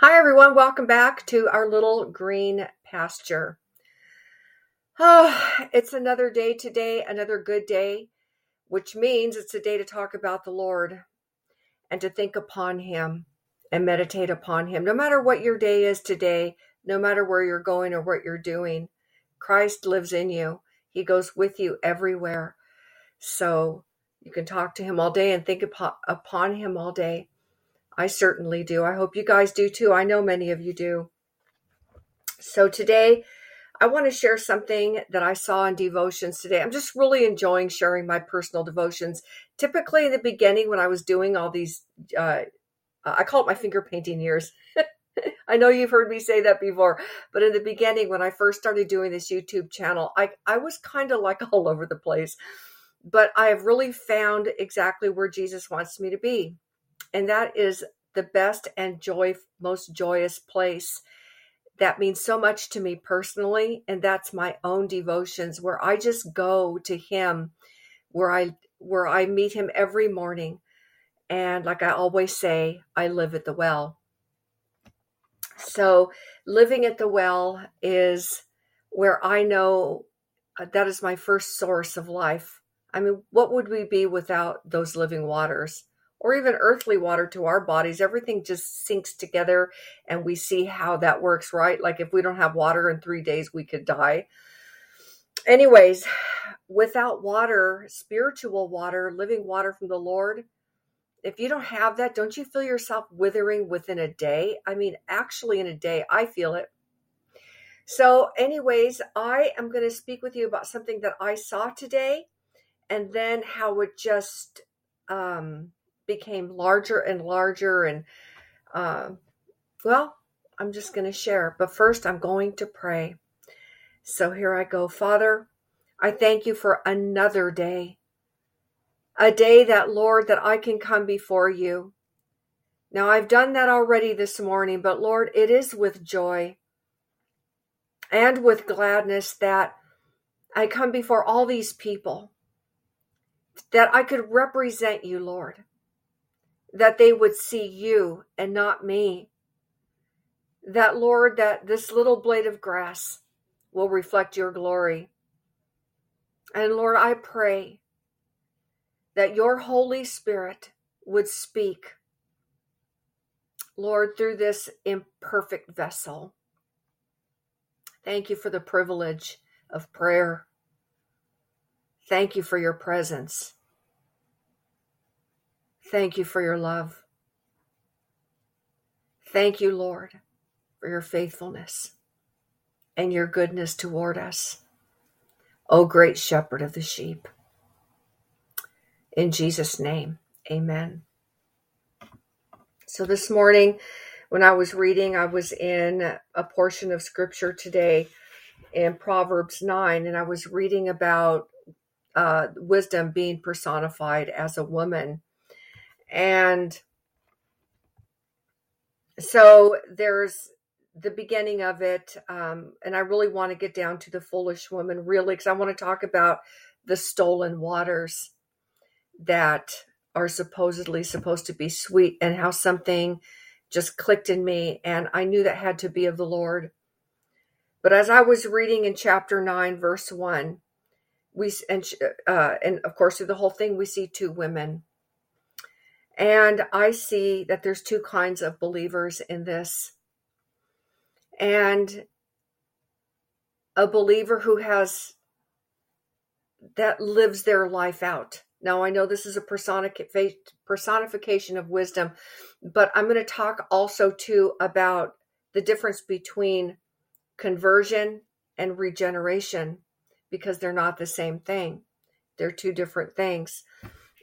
Hi, everyone. Welcome back to our little green pasture. Oh, it's another day today, another good day, which means it's a day to talk about the Lord and to think upon Him and meditate upon Him. No matter what your day is today, no matter where you're going or what you're doing, Christ lives in you. He goes with you everywhere. So you can talk to Him all day and think upon Him all day. I certainly do. I hope you guys do too. I know many of you do. So today, I want to share something that I saw in devotions today. I'm just really enjoying sharing my personal devotions. Typically, in the beginning, when I was doing all these, uh, I call it my finger painting years. I know you've heard me say that before, but in the beginning, when I first started doing this YouTube channel, I, I was kind of like all over the place. But I have really found exactly where Jesus wants me to be and that is the best and joy most joyous place. That means so much to me personally and that's my own devotions where i just go to him where i where i meet him every morning. And like i always say i live at the well. So living at the well is where i know uh, that is my first source of life. I mean what would we be without those living waters or even earthly water to our bodies, everything just syncs together and we see how that works, right? Like if we don't have water in three days, we could die. Anyways, without water, spiritual water, living water from the Lord, if you don't have that, don't you feel yourself withering within a day? I mean, actually, in a day, I feel it. So, anyways, I am going to speak with you about something that I saw today and then how it just um, became larger and larger. And, uh, well, I'm just going to share. But first, I'm going to pray. So here I go. Father, I thank you for another day. A day that, Lord, that I can come before you. Now, I've done that already this morning, but Lord, it is with joy and with gladness that I come before all these people, that I could represent you, Lord that they would see you and not me. That, Lord, that this little blade of grass will reflect your glory. And Lord, I pray that your Holy Spirit would speak, Lord, through this imperfect vessel. Thank you for the privilege of prayer. Thank you for your presence. Thank you for your love. Thank you, Lord, for your faithfulness and your goodness toward us. O great shepherd of the sheep. In Jesus' name, amen. So this morning, when I was reading, I was in a portion of scripture today in Proverbs 9, and I was reading about uh, wisdom being personified as a woman. And so there's the beginning of it. Um, and I really want to get down to the foolish woman, really, because I want to talk about the stolen waters that are supposedly supposed to be sweet and how something just clicked in me. And I knew that had to be of the Lord. But as I was reading in chapter 9, verse 1, we and uh, and of course through the whole thing we see two women and I see that there's two kinds of believers in this. And a believer who has that lives their life out. Now, I know this is a personification of wisdom, but I'm going to talk also too about the difference between conversion and regeneration because they're not the same thing. They're two different things.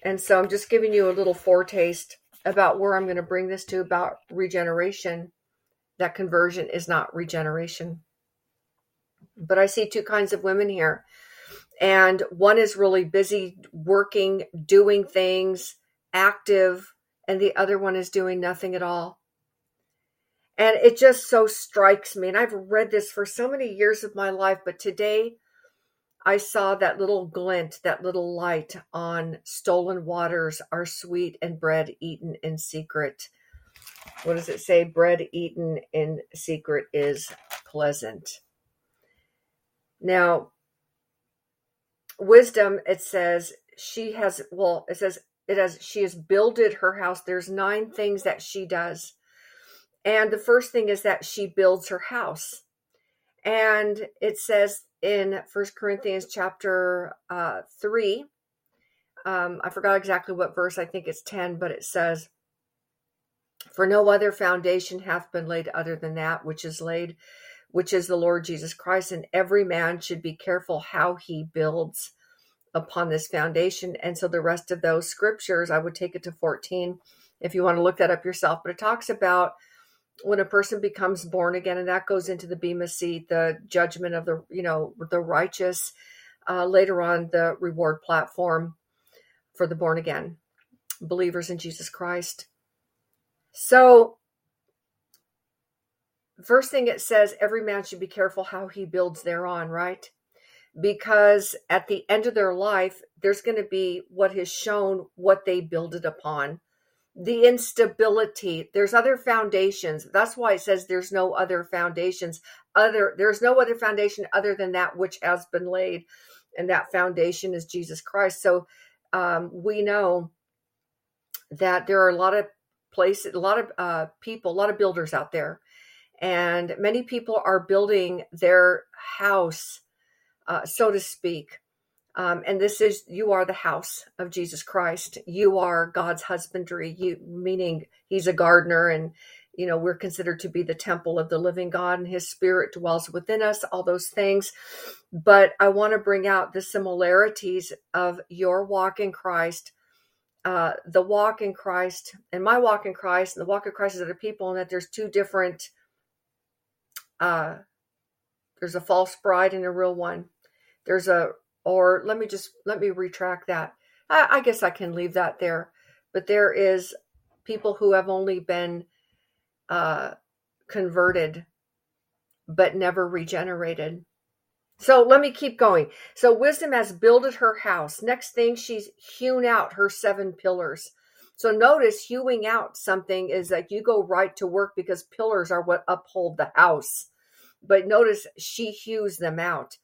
And so I'm just giving you a little foretaste about where I'm going to bring this to about regeneration. That conversion is not regeneration. But I see two kinds of women here. And one is really busy working, doing things, active, and the other one is doing nothing at all. And it just so strikes me. And I've read this for so many years of my life, but today I saw that little glint, that little light on stolen waters are sweet and bread eaten in secret. what does it say? Bread eaten in secret is pleasant. Now, wisdom, it says she has, well, it says it has, she has builded her house. There's nine things that she does. And the first thing is that she builds her house. And it says in First Corinthians chapter uh, 3, um, I forgot exactly what verse, I think it's 10, but it says, For no other foundation hath been laid other than that which is laid, which is the Lord Jesus Christ. And every man should be careful how he builds upon this foundation. And so the rest of those scriptures, I would take it to 14 if you want to look that up yourself. But it talks about when a person becomes born again, and that goes into the Bema seat, the judgment of the, you know, the righteous, uh, later on the reward platform for the born again believers in Jesus Christ. So, first thing it says, every man should be careful how he builds thereon, right? Because at the end of their life, there's going to be what is shown what they build it upon the instability. There's other foundations. That's why it says there's no other foundations other there's no other foundation other than that which has been laid and that foundation is jesus christ. So um, we know that there are a lot of places a lot of uh, people a lot of builders out there and many people are building their house uh, so to speak um, and this is you are the house of Jesus Christ. You are God's husbandry. You meaning He's a gardener, and you know we're considered to be the temple of the living God, and His Spirit dwells within us. All those things, but I want to bring out the similarities of your walk in Christ, uh, the walk in Christ, and my walk in Christ, and the walk of Christ is other people, and that there's two different. Uh, there's a false bride and a real one. There's a or let me just let me retract that. I, I, guess i can leave that there. But there is people who have only been uh, converted but never regenerated. So let me keep going. So wisdom has builded her house. Next thing she's hewn out her seven pillars. So notice hewing out something is that you go right to work because pillars are what uphold the house. But notice she hews them out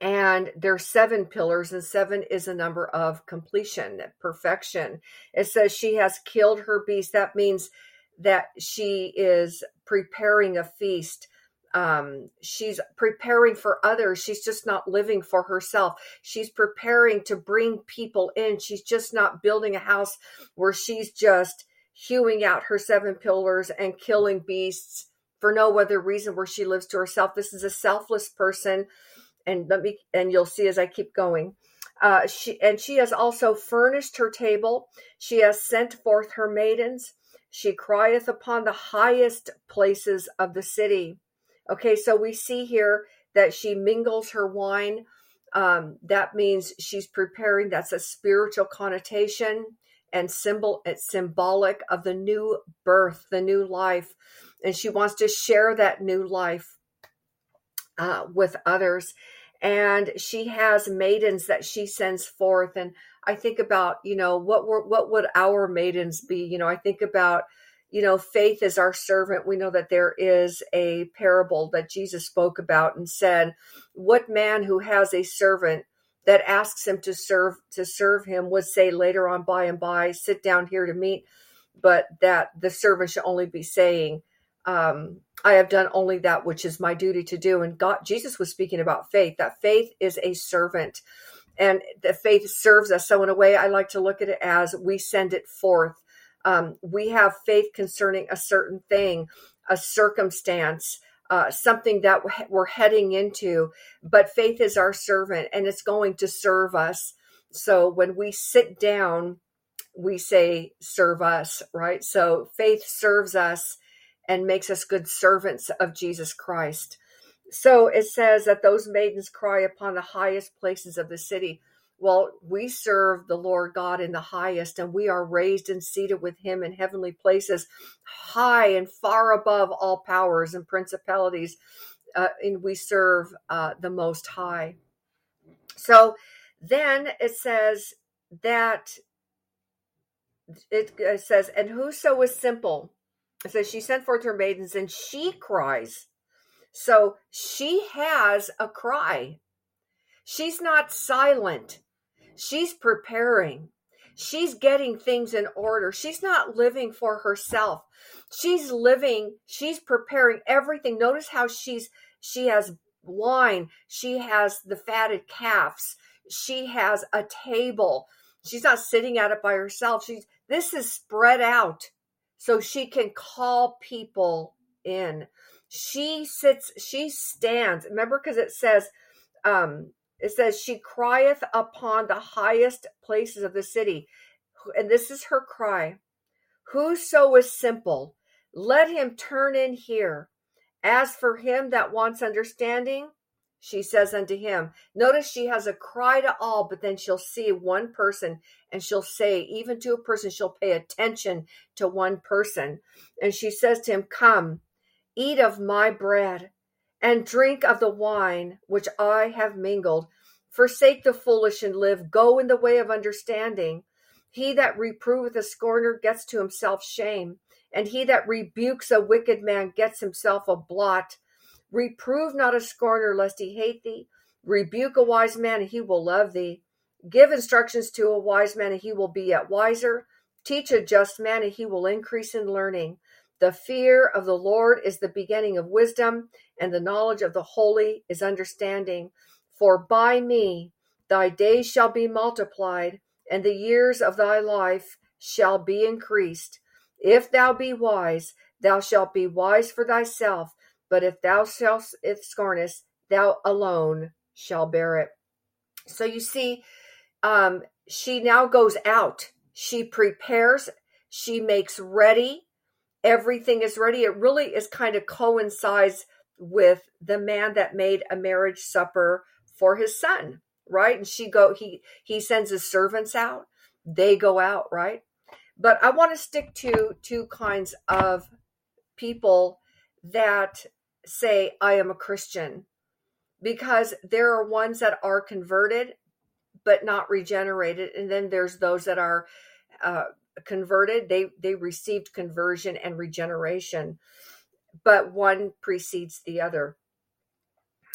and there's seven pillars and seven is a number of completion perfection. It says she has killed her beast. That means that she is preparing a feast. Um, she's preparing for others. She's just not living for herself. She's preparing to bring people in. She's just not building a house where she's just hewing out her seven pillars and killing beasts for no other reason where she lives to herself. This is a selfless person and let me and you'll see as I keep going. Uh, she and she has also furnished her table. She has sent forth her maidens. She crieth upon the highest places of the city. Okay, so we see here that she mingles her wine. Um, that means she's preparing. That's a spiritual connotation and symbol. It's symbolic of the new birth, the new life, and she wants to share that new life uh, with others. And she has maidens that she sends forth. And i think about you know what were what would our maidens be? You know i think about you know faith is our servant. We know that there is a parable that jesus spoke about and said what man who has a servant that asks him to serve to serve him would say later on by and by sit down here to meat but that the servant should only be saying um, I have done only that which is my duty to do. And God, Jesus was speaking about faith, that faith is a servant and the faith serves us. So in a way, I like to look at it as we send it forth. Um, we have faith concerning a certain thing, a circumstance, uh, something that we're heading into, but faith is our servant and it's going to serve us. So when we sit down, we say, serve us, right? So faith serves us and makes us good servants of Jesus Christ. So it says that those maidens cry upon the highest places of the city. Well, we serve the Lord God in the highest, and we are raised and seated with Him in heavenly places, high and far above all powers and principalities. Uh, and we serve uh, the Most High. So then it says that it, it says, and whoso is simple, says she sent forth her maidens and she cries. So she has a cry. She's not silent. She's preparing. She's getting things in order. She's not living for herself. She's living, she's preparing everything. Notice how she's she has wine, she has the fatted calves, she has a table. She's not sitting at it by herself. She's this is spread out so she can call people in. She sits, she stands. Remember, because it says, um, it says she crieth upon the highest places of the city. And this is her cry. Whoso is simple, let him turn in here. As for him that wants understanding, she says unto him, Notice she has a cry to all, but then she'll see one person and she'll say, even to a person, she'll pay attention to one person. And she says to him, Come, eat of my bread and drink of the wine which I have mingled. Forsake the foolish and live. Go in the way of understanding. He that reproveth a scorner gets to himself shame, and he that rebukes a wicked man gets himself a blot. Reprove not a scorner, lest he hate thee. Rebuke a wise man, and he will love thee. Give instructions to a wise man, and he will be yet wiser. Teach a just man, and he will increase in learning. The fear of the Lord is the beginning of wisdom, and the knowledge of the holy is understanding. For by me thy days shall be multiplied, and the years of thy life shall be increased. If thou be wise, thou shalt be wise for thyself, but if thou shalt scornest, thou alone shall bear it. So you see, um, she now goes out. She prepares. She makes ready. Everything is ready. It really is kind of coincides with the man that made a marriage supper for his son, right? And she go. He he sends his servants out. They go out, right? But I want to stick to two kinds of people that say, I am a Christian, because there are ones that are converted but not regenerated. And then there's those that are uh, converted, they, they received conversion and regeneration, but one precedes the other.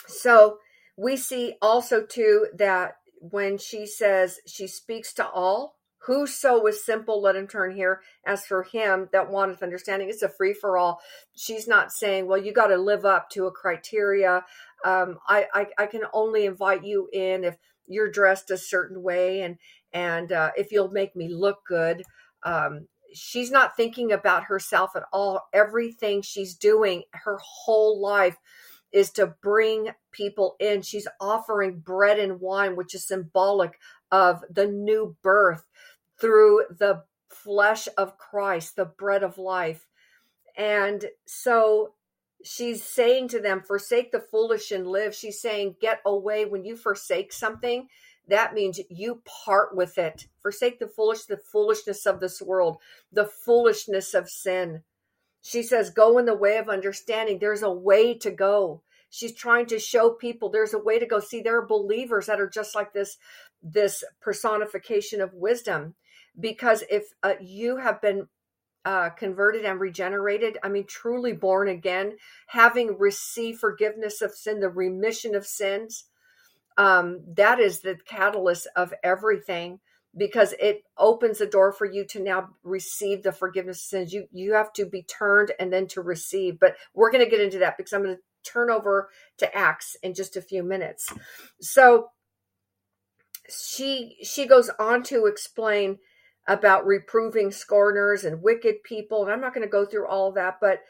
So we see also too that when she says she speaks to all, Whoso is simple, let him turn here. As for him that wanteth understanding, it's a free for all. She's not saying, well, you got to live up to a criteria. Um, I, I, I can only invite you in if you're dressed a certain way and and uh, if you'll make me look good. Um, she's not thinking about herself at all. Everything she's doing, her whole life, is to bring people in. She's offering bread and wine, which is symbolic of the new birth through the flesh of Christ, the bread of life. And so she's saying to them, forsake the foolish and live. She's saying, get away. When you forsake something, that means you part with it. Forsake the foolish, the foolishness of this world, the foolishness of sin. She says, go in the way of understanding. There's a way to go. She's trying to show people there's a way to go. See, there are believers that are just like this, this personification of wisdom because if uh, you have been uh, converted and regenerated, I mean, truly born again, having received forgiveness of sin, the remission of sins, um, that is the catalyst of everything because it opens the door for you to now receive the forgiveness of sins. You you have to be turned and then to receive. But we're going to get into that because I'm going to turn over to Acts in just a few minutes. So she she goes on to explain about reproving scorners and wicked people. And I'm not going to go through all that, but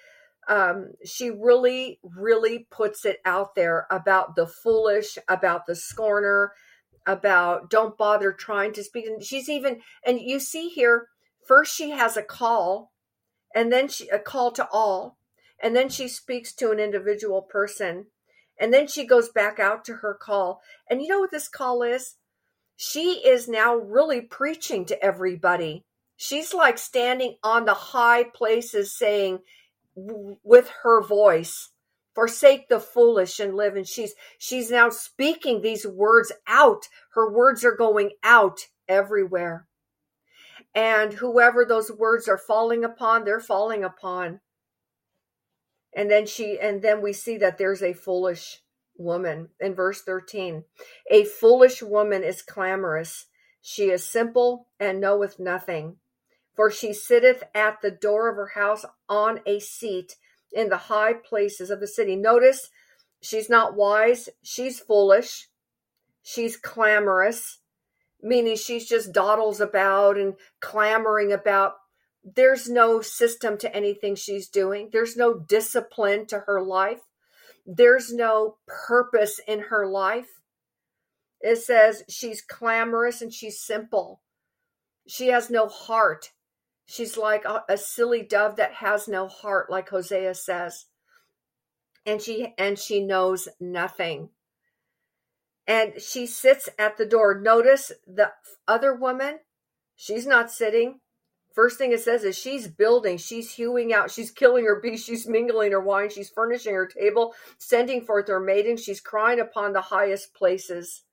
um, she really, really puts it out there about the foolish, about the scorner, about don't bother trying to speak. And she's even, and you see here, first she has a call, and then she a call to all, and then she speaks to an individual person, and then she goes back out to her call. And you know what this call is? She is now really preaching to everybody. She's like standing on the high places saying with her voice, forsake the foolish and live and she's she's now speaking these words out. Her words are going out everywhere. and whoever those words are falling upon, they're falling upon. And then she, and then we see that there's a foolish woman in verse 13. A foolish woman is clamorous. She is simple and knoweth nothing. For she sitteth at the door of her house on a seat in the high places of the city. Notice she's not wise, she's foolish, she's clamorous, meaning she's just dawdles about and clamoring about. There's no system to anything she's doing, there's no discipline to her life, there's no purpose in her life. It says she's clamorous and she's simple. She has no heart. She's like a, a silly dove that has no heart, like Hosea says. And she and she knows nothing and she sits at the door. Notice the other woman, she's not sitting. First thing it says is she's building, she's hewing out, she's killing her beast, she's mingling her wine, she's furnishing her table, sending forth her maidens, she's crying upon the highest places.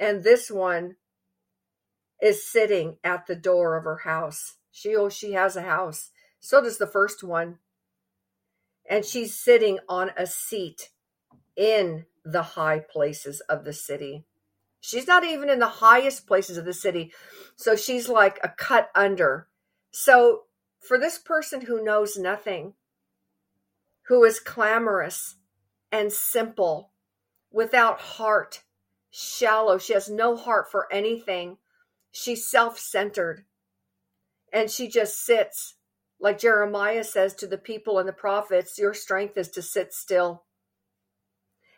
And this one is sitting at the door of her house. She oh, she has a house. So does the first one. And she's sitting on a seat in the high places of the city. She's not even in the highest places of the city. So she's like a cut under. So for this person who knows nothing, who is clamorous and simple, without heart, shallow, she has no heart for anything. She's self centered. And she just sits, like Jeremiah says to the people and the prophets, Your strength is to sit still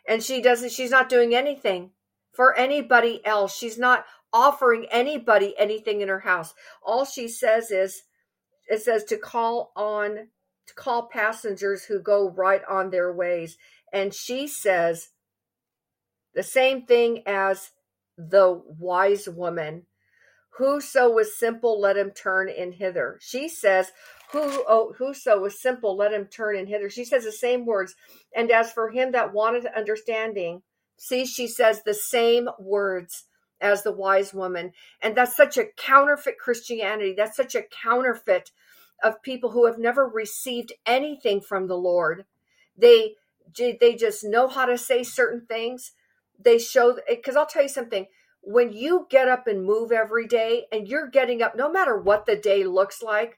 and she doesn't she's not doing anything for anybody else she's not offering anybody anything in her house all she says is it says to call on to call passengers who go right on their ways and she says the same thing as the wise woman whoso was simple let him turn in hither she says who oh, whoso was simple, let him turn in hither. She says the same words. And as for him that wanted understanding, see, she says the same words as the wise woman. And that's such a counterfeit Christianity. That's such a counterfeit of people who have never received anything from the Lord. They they just know how to say certain things. They show because I'll tell you something. When you get up and move every day, and you're getting up, no matter what the day looks like,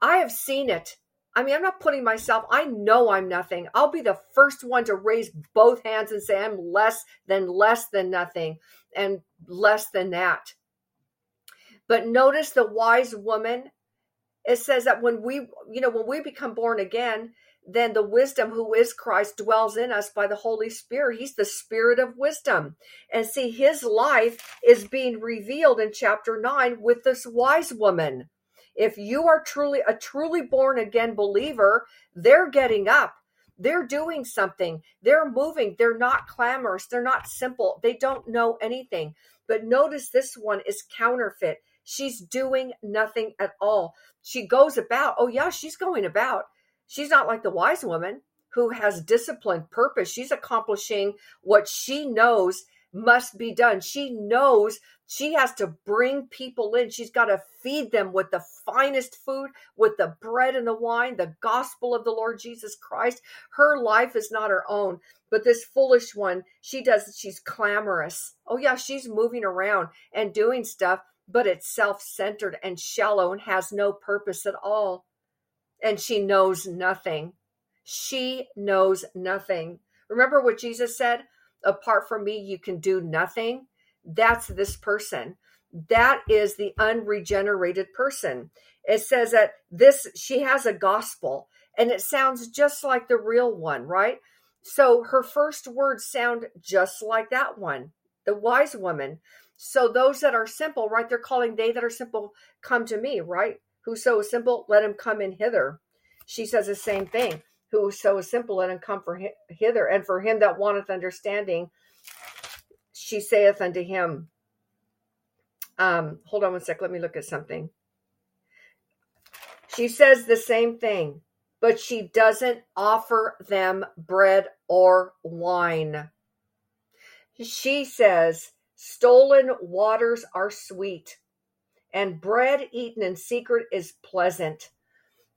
I have seen it. I mean, I'm not putting myself, I know I'm nothing. I'll be the first one to raise both hands and say I'm less than less than nothing and less than that. But notice the wise woman. It says that when we, you know, when we become born again, then the wisdom who is Christ dwells in us by the Holy Spirit. He's the spirit of wisdom. And see, his life is being revealed in chapter 9 with this wise woman. If you are truly a truly born again believer, they're getting up. They're doing something. They're moving. They're not clamorous. They're not simple. They don't know anything. But notice this one is counterfeit. She's doing nothing at all. She goes about. Oh, yeah, she's going about. She's not like the wise woman who has discipline, purpose. She's accomplishing what she knows must be done. She knows she has to bring people in. She's got to feed them with the finest food, with the bread and the wine, the gospel of the Lord Jesus Christ. Her life is not her own. But this foolish one, she does, she's clamorous. Oh, yeah, she's moving around and doing stuff, but it's self centered and shallow and has no purpose at all. And she knows nothing. She knows nothing. Remember what Jesus said? Apart from me, you can do nothing. That's this person. That is the unregenerated person. It says that this, she has a gospel and it sounds just like the real one, right? So her first words sound just like that one, the wise woman. So those that are simple, right? They're calling they that are simple come to me, right? Whoso is simple, let him come in hither. She says the same thing who so simple, and come for hither. And for him that wanteth understanding, she saith unto him, um, hold on one sec, let me look at something. She says the same thing, but she doesn't offer them bread or wine. She says, Stolen waters are sweet, and bread eaten in secret is pleasant.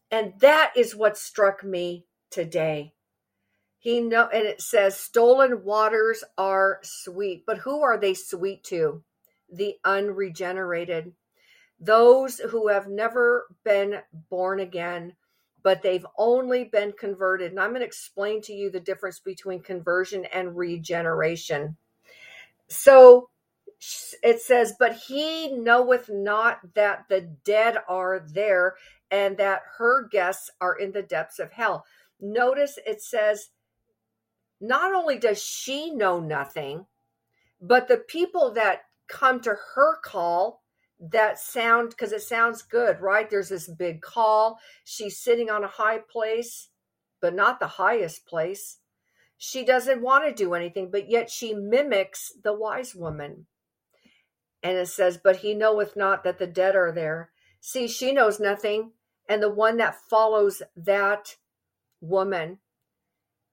And that is what struck me today. He know and it says stolen waters are sweet, but who are they sweet to? The unregenerated. Those who have never been born again, but they've only been converted. And I'm going to explain to you the difference between conversion and regeneration. So it says, But he knoweth not that the dead are there and that her guests are in the depths of hell. Notice it says, not only does she know nothing, but the people that come to her call that sound because it sounds good, right? There's this big call. She's sitting on a high place, but not the highest place. She doesn't want to do anything, but yet she mimics the wise woman. And it says, But he knoweth not that the dead are there. See, she knows nothing. And the one that follows that woman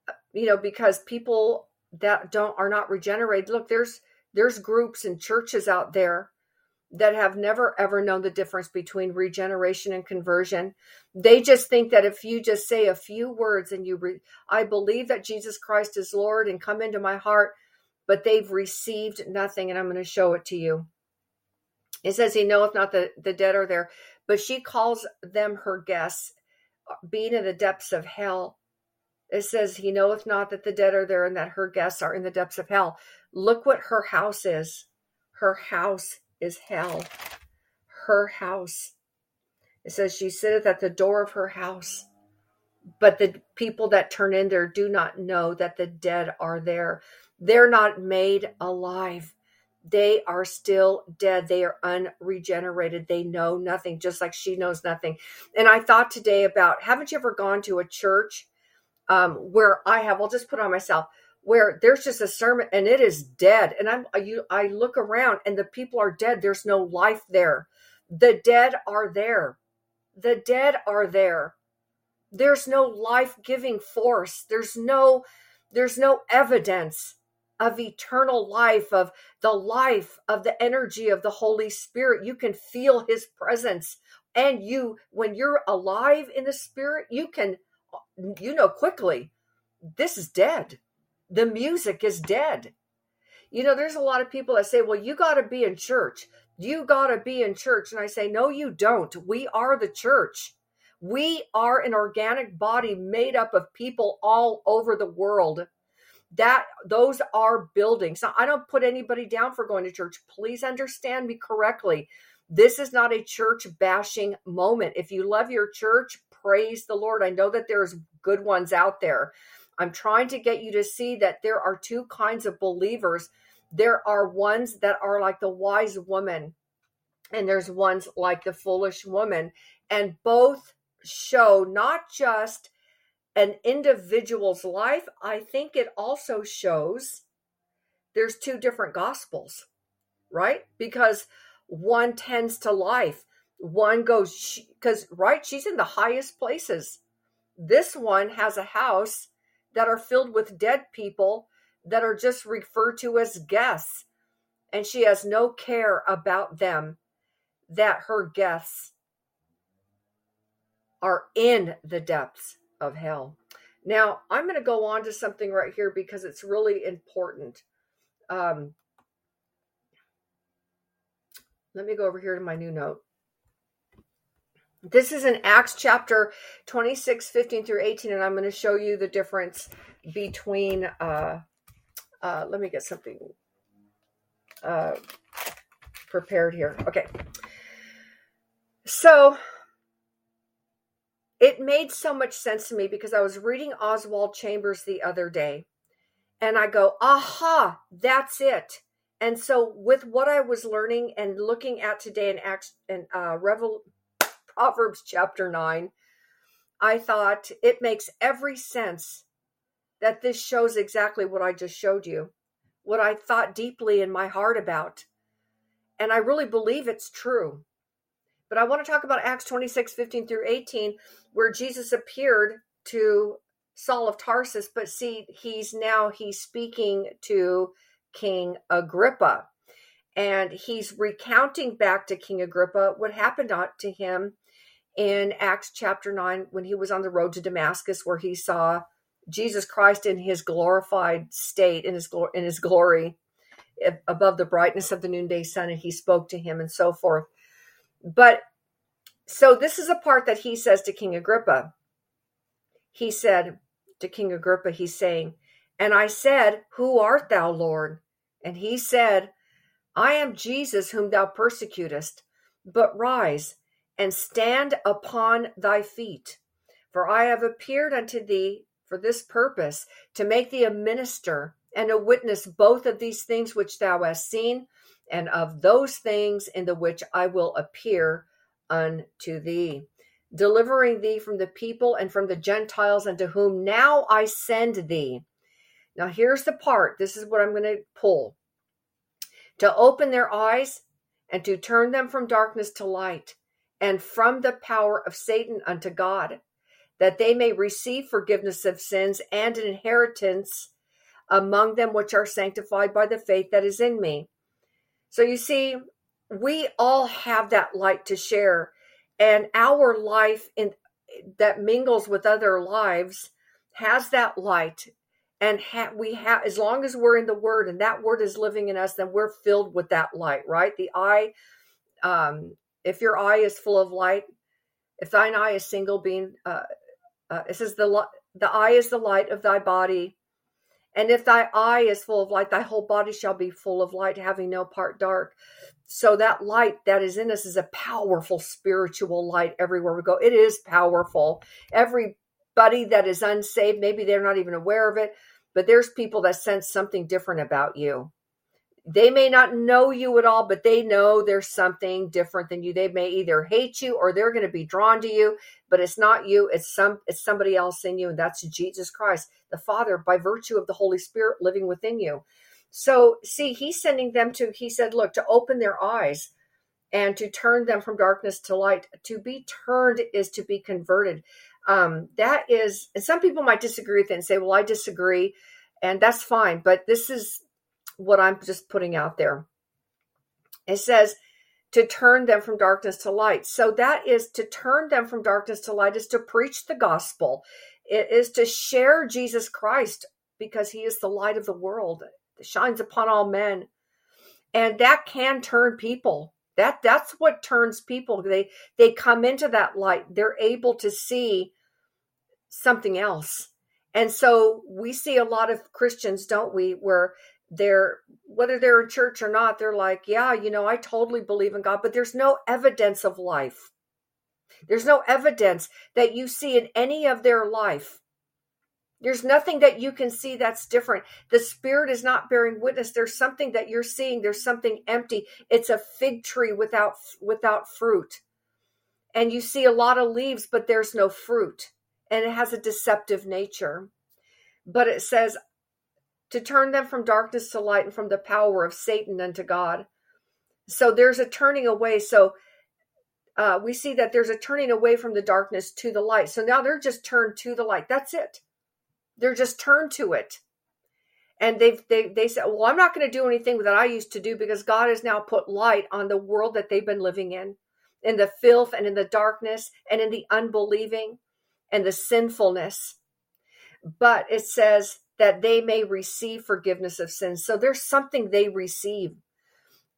uh, you know because people that don't are not regenerated. Look there's there's groups and churches out there that have never ever known the difference between regeneration and conversion. They just think that if you just say a few words and you re- i believe that jesus christ is lord and come into my heart but they've received nothing and i'm going to show it to you. It says he knoweth not that the dead are there but she calls them her guests being in the depths of hell it says, He knoweth not that the dead are there and that her guests are in the depths of hell. Look what her house is. Her house is hell. Her house. It says, She sitteth at the door of her house. But the people that turn in there do not know that the dead are there. They're not made alive. They are still dead. They are unregenerated. They know nothing, just like she knows nothing. And I thought today about haven't you ever gone to a church um, where I have, I'll just put on myself, where there's just a sermon and it is dead. And I'm, you, I look around and the people are dead. There's no life there. The dead are there. The dead are there. There's no life giving force. There's no, there's no evidence of eternal life, of the life, of the energy of the Holy Spirit. You can feel his presence. And you, when you're alive in the spirit, you can you know quickly this is dead. The music is dead. You know, there's a lot of people that say, well, you got to be in church. You got to be in church. And I say, no, you don't. We are the church. We are an organic body made up of people all over the world. That those are buildings. Now, I don't put anybody down for going to church. Please understand me correctly. This is not a church bashing moment. If you love your church, praise the Lord. I know that there's good ones out there. I'm trying to get you to see that there are two kinds of believers. There are ones that are like the wise woman, and there's ones like the foolish woman. And both show not just an individual's life, I think it also shows there's two different gospels, right? Because one tends to life one goes because right she's in the highest places this one has a house that are filled with dead people that are just referred to as guests and she has no care about them that her guests are in the depths of hell now i'm going to go on to something right here because it's really important um, let me go over here to my new note this is in Acts chapter 26, 15 through 18, and I'm going to show you the difference between, uh, uh, let me get something uh, prepared here. Okay. So it made so much sense to me because I was reading Oswald Chambers the other day, and I go, aha, that's it. And so, with what I was learning and looking at today in Acts and uh, Revel Proverbs chapter 9, I thought it makes every sense that this shows exactly what I just showed you, what I thought deeply in my heart about. And I really believe it's true. But I want to talk about Acts 26, 15 through 18, where Jesus appeared to Saul of Tarsus, but see, he's now he's speaking to King Agrippa. and he's recounting back to King Agrippa what happened to him in Acts chapter 9 when he was on the road to Damascus where he saw Jesus Christ in his glorified state in his in his glory above the brightness of the noonday sun and he spoke to him and so forth but so this is a part that he says to King Agrippa he said to King Agrippa he's saying and I said who art thou lord and he said I am Jesus whom thou persecutest but rise and stand upon thy feet. For I have appeared unto thee for this purpose, to make thee a minister and a witness both of these things which thou hast seen, and of those things in the which I will appear unto thee, delivering thee from the people and from the Gentiles unto whom now I send thee. Now, here's the part. This is what I'm going to pull to open their eyes and to turn them from darkness to light and from the power of Satan unto God, that they may receive forgiveness of sins and an inheritance among them which are sanctified by the faith that is in me. So you see, we all have that light to share, and our life in that mingles with other lives has that light and ha- we have as long as we're in the word and that word is living in us then we're filled with that light right? The eye um, if your eye is full of light, if thine eye is single being, uh, uh, it says the the eye is the light of thy body, and if thy eye is full of light, thy whole body shall be full of light, having no part dark. So that light that is in us is a powerful spiritual light everywhere we go. It is powerful. Everybody that is unsaved, maybe they're not even aware of it, but there's people that sense something different about you they may not know you at all, but they know there's something different than you. They may either hate you or they're going to be drawn to you, but it's not you. It's some, it's somebody else in you. And that's Jesus Christ, the Father, by virtue of the Holy Spirit living within you. So see, he's sending them to, he said, look, to open their eyes and to turn them from darkness to light. To be turned is to be converted. Um, that is, and some people might disagree with it and say, well, I disagree. And that's fine. But this is what I'm just putting out there. It says to turn them from darkness to light. So that is to turn them from darkness to light is to preach the gospel. It is to share Jesus Christ because he is the light of the world. It shines upon all men. And that can turn people. That that's what turns people. They they come into that light. They're able to see something else. And so we see a lot of Christians, don't we, where they're whether they're in church or not they're like yeah you know i totally believe in god but there's no evidence of life. There's no evidence that you see in any of their life. There's nothing that you can see that's different. The spirit is not bearing witness. There's something that you're seeing. There's something empty. It's a fig tree without without fruit. And you see a lot of leaves but there's no fruit. And it has a deceptive nature. But it says to turn them from darkness to light and from the power of Satan unto God. So there's a turning away. So uh, we see that there's a turning away from the darkness to the light. So now they're just turned to the light. That's it. They're just turned to it. And they've they they said, Well, I'm not going to do anything that I used to do because God has now put light on the world that they've been living in, in the filth and in the darkness and in the unbelieving and the sinfulness. But it says that they may receive forgiveness of sins. So there's something they receive.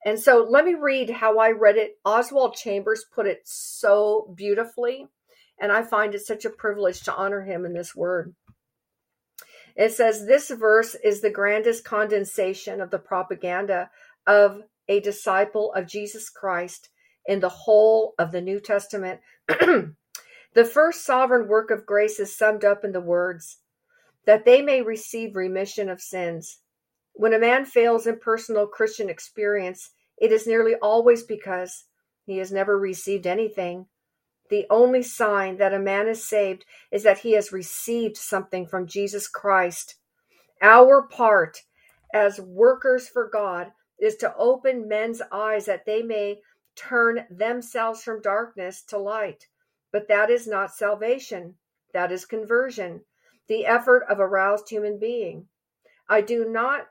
And so let me read how I read it. Oswald Chambers put it so beautifully, and I find it such a privilege to honor him in this word. It says, This verse is the grandest condensation of the propaganda of a disciple of Jesus Christ in the whole of the New Testament. the first sovereign work of grace is summed up in the words, that they may receive remission of sins. When a man fails in personal Christian experience, it is nearly always because he has never received anything. The only sign that a man is saved is that he has received something from Jesus Christ. Our part as workers for God is to open men's eyes that they may turn themselves from darkness to light. But that is not salvation, that is conversion the effort of a roused human being. I do not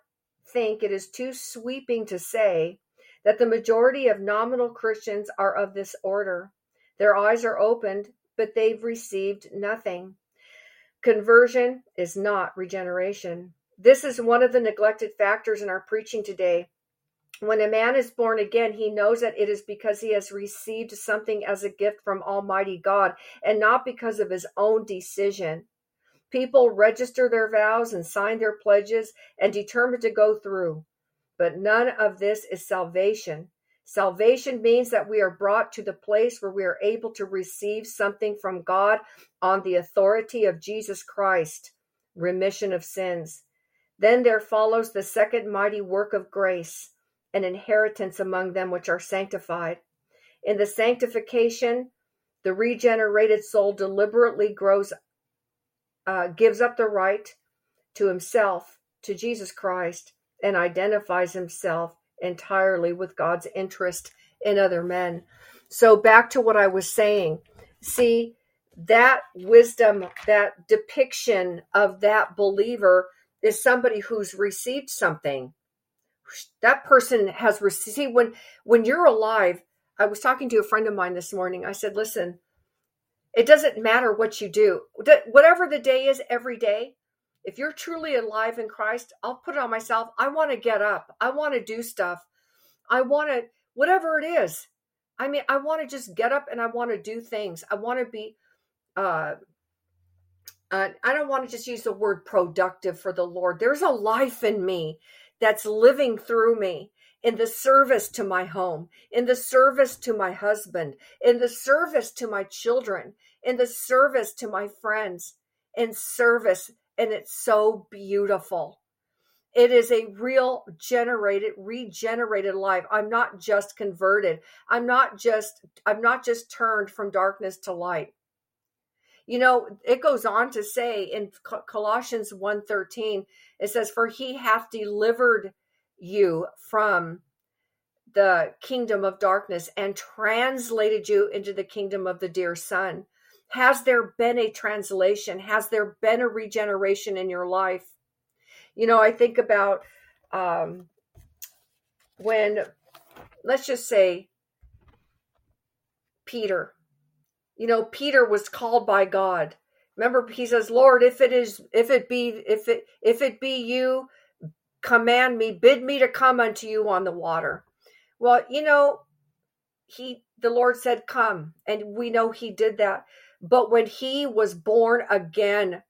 think it is too sweeping to say that the majority of nominal Christians are of this order. Their eyes are opened, but they've received nothing. Conversion is not regeneration. This is one of the neglected factors in our preaching today. When a man is born again, he knows that it is because he has received something as a gift from Almighty God and not because of his own decision. People register their vows and sign their pledges and determine to go through. But none of this is salvation. Salvation means that we are brought to the place where we are able to receive something from God on the authority of Jesus Christ remission of sins. Then there follows the second mighty work of grace an inheritance among them which are sanctified. In the sanctification, the regenerated soul deliberately grows, uh, gives up the right to himself, to Jesus Christ, and identifies himself entirely with God's interest in other men. So, back to what I was saying. See, that wisdom, that depiction of that believer is somebody who's received something that person has received when when you're alive i was talking to a friend of mine this morning i said listen it doesn't matter what you do. Whatever the day is every day if you're truly alive in christ i'll put it on myself. I want to get up. I want to do stuff. I want to whatever it is. I mean i want to just get up and i want to do things. I want to be uh, uh, I don't want to just use the word productive for the Lord. There's a life in me that's living through me in the service to my home, in the service to my husband, in the service to my children, in the service to my friends, in service. And it's so beautiful. It is a real generated, regenerated life. I'm not just converted. I'm not just, I'm not just turned from darkness to light. You know, it goes on to say in Colossians 1:13, it says, For he hath delivered you from the kingdom of darkness and translated you into the kingdom of the dear son. Has there been a translation? Has there been a regeneration in your life? You know, I think about um, when, let's just say, Peter you know peter was called by god remember he says lord if it is if it be if it if it be you command me bid me to come unto you on the water well you know he the lord said come and we know he did that but when he was born again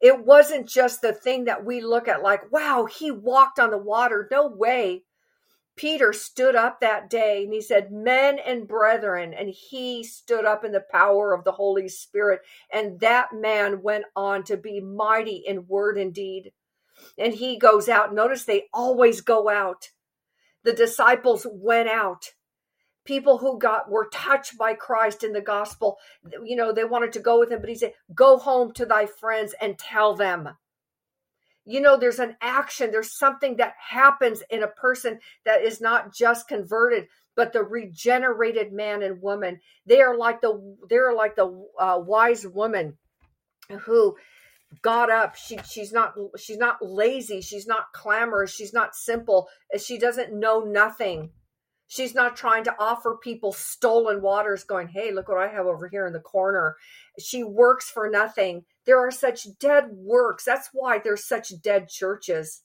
it wasn't just the thing that we look at like wow he walked on the water no way Peter stood up that day and he said, Men and brethren, and he stood up in the power of the Holy Spirit. And that man went on to be mighty in word and deed. And he goes out. Notice they always go out. The disciples went out. People who got were touched by Christ in the gospel, you know, they wanted to go with him, but he said, Go home to thy friends and tell them you know there's an action there's something that happens in a person that is not just converted but the regenerated man and woman they are like the they're like the uh, wise woman who got up. She she's not she's not lazy. She's not clamorous. She's not simple. She doesn't know nothing. She's not trying to offer people stolen waters going hey look what i have over here in the corner. She works for nothing. There are such dead works. That's why there's such dead churches.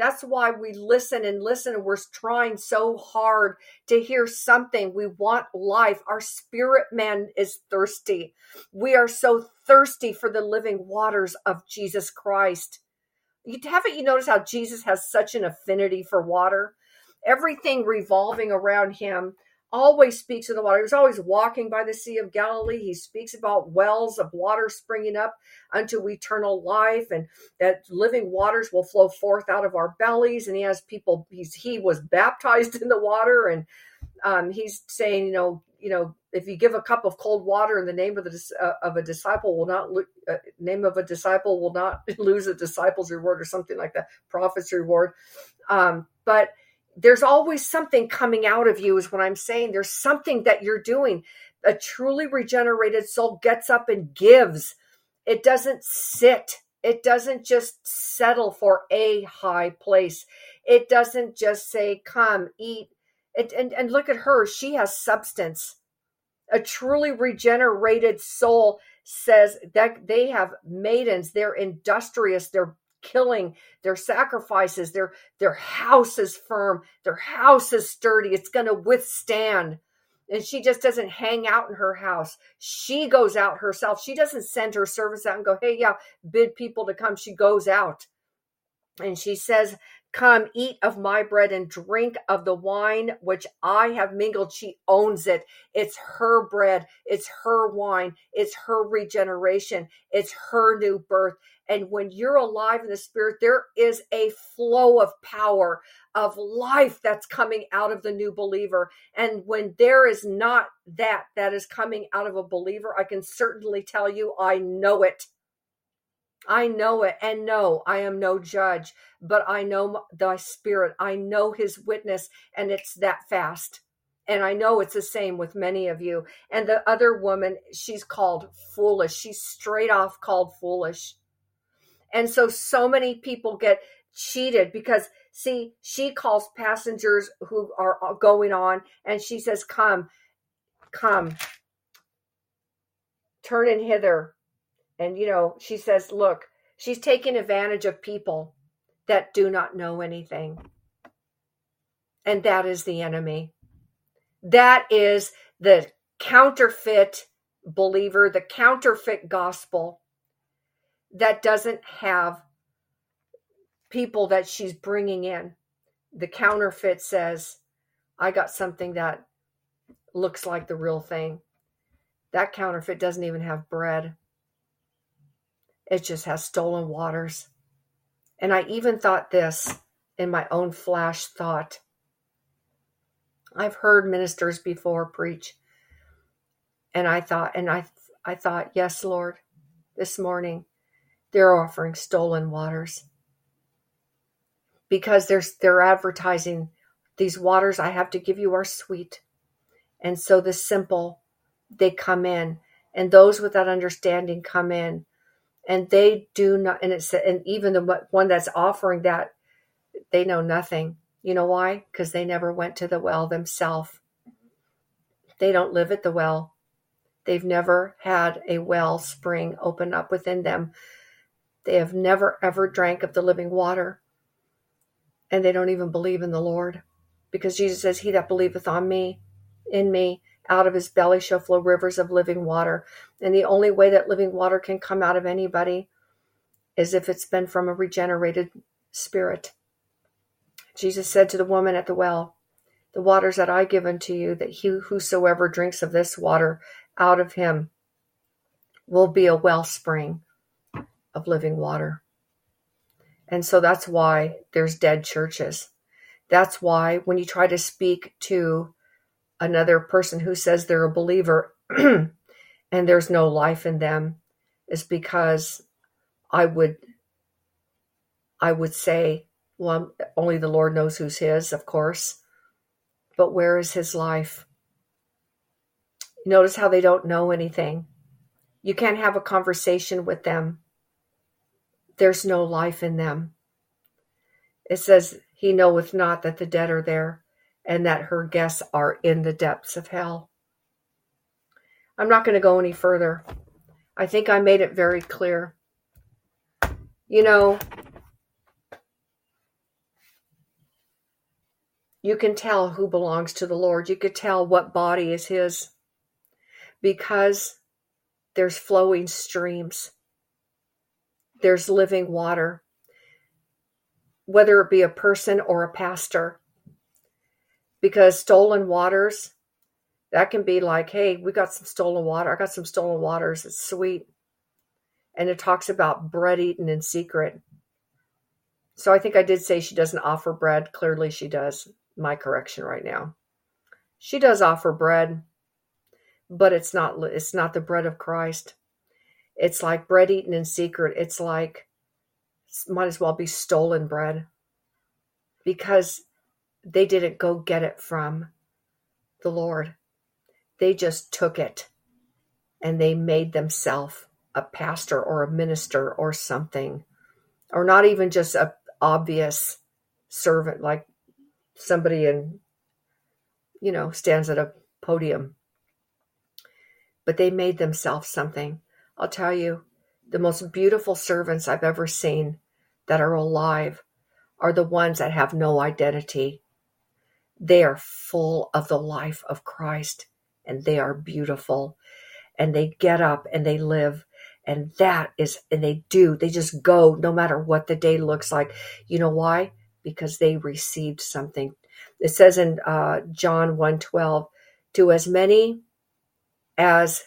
That's why we listen and listen and we're trying so hard to hear something. We want life. Our spirit man is thirsty. We are so thirsty for the living waters of Jesus Christ. You haven't you noticed how Jesus has such an affinity for water? Everything revolving around him always speaks of the water. He was always walking by the Sea of Galilee. He speaks about wells of water springing up unto eternal life and that living waters will flow forth out of our bellies. And he has people, he's, he was baptized in the water and um, he's saying, you know, you know, if you give a cup of cold water in the name of the uh, of a disciple will not lo- uh, name of a disciple will not lose a disciple's reward or something like that, prophet's reward. Um, but there's always something coming out of you is what i'm saying there's something that you're doing a truly regenerated soul gets up and gives it doesn't sit it doesn't just settle for a high place it doesn't just say come eat And, and, and look at her. She has substance. A truly regenerated soul says that they have maidens. They're industrious. They're killing their sacrifices. Their, their house is firm. Their house is sturdy. It's going to withstand and she just doesn't hang out in her house. She goes out herself. She doesn't send her servants out and go, hey, yeah, bid people to come. She goes out and she says, Come, eat of my bread and drink of the wine which I have mingled. She owns it. It's her bread. It's her wine. It's her regeneration. It's her new birth. And when you're alive in the spirit, there is a flow of power, of life that's coming out of the new believer. And when there is not that that is coming out of a believer, I can certainly tell you, I know it. I know it. And no, I am no judge, but I know thy spirit. I know his witness, and it's that fast. And I know it's the same with many of you. And the other woman, she's called foolish. She's straight off called foolish. And so, so many people get cheated because, see, she calls passengers who are uh, going on and she says, Come, come, turn in hither and, you know, she says, look, she's taking advantage of people that do not know anything. And that is the enemy. That is the counterfeit believer, the counterfeit gospel that doesn't have people that she's bringing in. The counterfeit says, I got something that looks like the real thing. That counterfeit doesn't even have bread. It just has stolen waters. And I even thought this in my own flash thought. I've heard ministers before preach. And I thought, and I, I thought, yes, Lord, this morning they're offering stolen waters because they're, they're advertising these waters I have to give you are sweet. And so the simple, they come in, and those without understanding come in and they do not and it's and even the one that's offering that they know nothing. You know why? Because they never went to the well themselves they don't live at the well. They've never had a well spring open up within them. They have never ever drank of the living water. And they don't even believe in the lord. Because jesus says he that believeth on me in me out of his belly shall flow rivers of living water. And the only way that living water can come out of anybody is if it's been from a regenerated spirit. Jesus said to the woman at the well, The waters that I give unto you, that he whosoever drinks of this water out of him will be a wellspring of living water. And so that's why there's dead churches. That's why when you try to speak to another person who says they're a believer and there's no life in them is because I would I would say, well, only the Lord knows who's his, of course. But where is his life? Notice how they don't know anything. You can't have a conversation with them. There's no life in them. It says, He knoweth not that the dead are there and that her guests are in the depths of hell. I'm not going to go any further. I think I made it very clear. You know, you can tell who belongs to the Lord. You could tell what body is His because there's flowing streams, there's living water. Whether it be a person or a pastor, because stolen waters that can be like hey we got some stolen water i got some stolen waters it's sweet. And it talks about bread eaten in secret. So i think i did say she doesn't offer bread. Clearly she does. My correction right now. She does offer bread but it's not it's not the bread of christ. It's like bread eaten in secret. It's like might as well be stolen bread. Because they didn't go get it from the Lord. They just took it and they made themselves a pastor or a minister or something, or not even just a obvious servant like somebody in you know, stands at a podium. But they made themselves something. I'll tell you, the most beautiful servants I've ever seen that are alive are the ones that have no identity. They are full of the life of Christ and they are beautiful. And they get up and they live and that is and they do they just go no matter what the day looks like. You know why? Because they received something. It says in uh, john 112 to as many as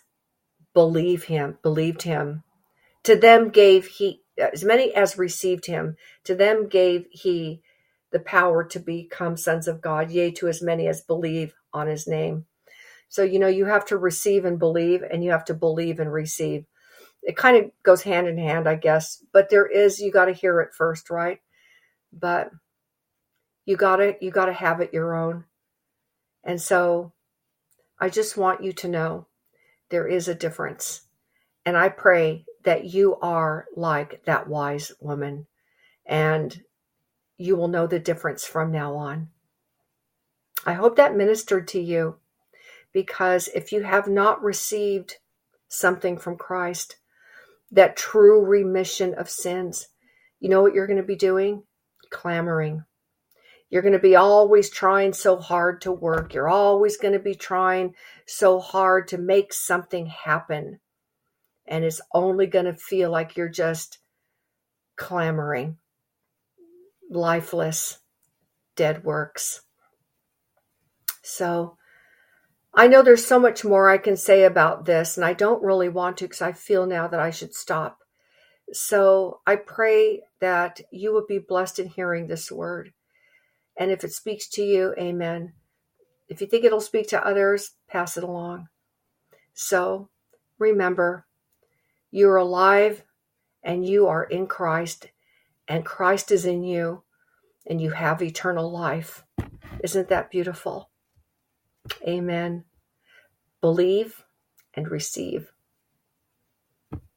believe him believed him to them gave he as many as received him to them gave he the power to become sons of god yea to as many as believe on his name. So you know you have to receive and believe and you have to believe and receive. It kind of goes hand in hand i guess but there is you got to hear it first right? But you got to you got to have it your own. And so i just want you to know there is a difference. And i pray that you are like that wise woman. And you will know the difference from now on. I hope that ministered to you because if you have not received something from Christ, that true remission of sins, you know what you're going to be doing? Clamoring. You're going to be always trying so hard to work. You're always going to be trying so hard to make something happen and it's only going to feel like you're just clamoring, lifeless, dead works. So I know there's so much more I can say about this, and I don't really want to because I feel now that I should stop. So I pray that you will be blessed in hearing this word. And if it speaks to you, amen. If you think it'll speak to others, pass it along. So remember, you're alive and you are in Christ, and Christ is in you, and you have eternal life. Isn't that beautiful? Amen. Believe and receive.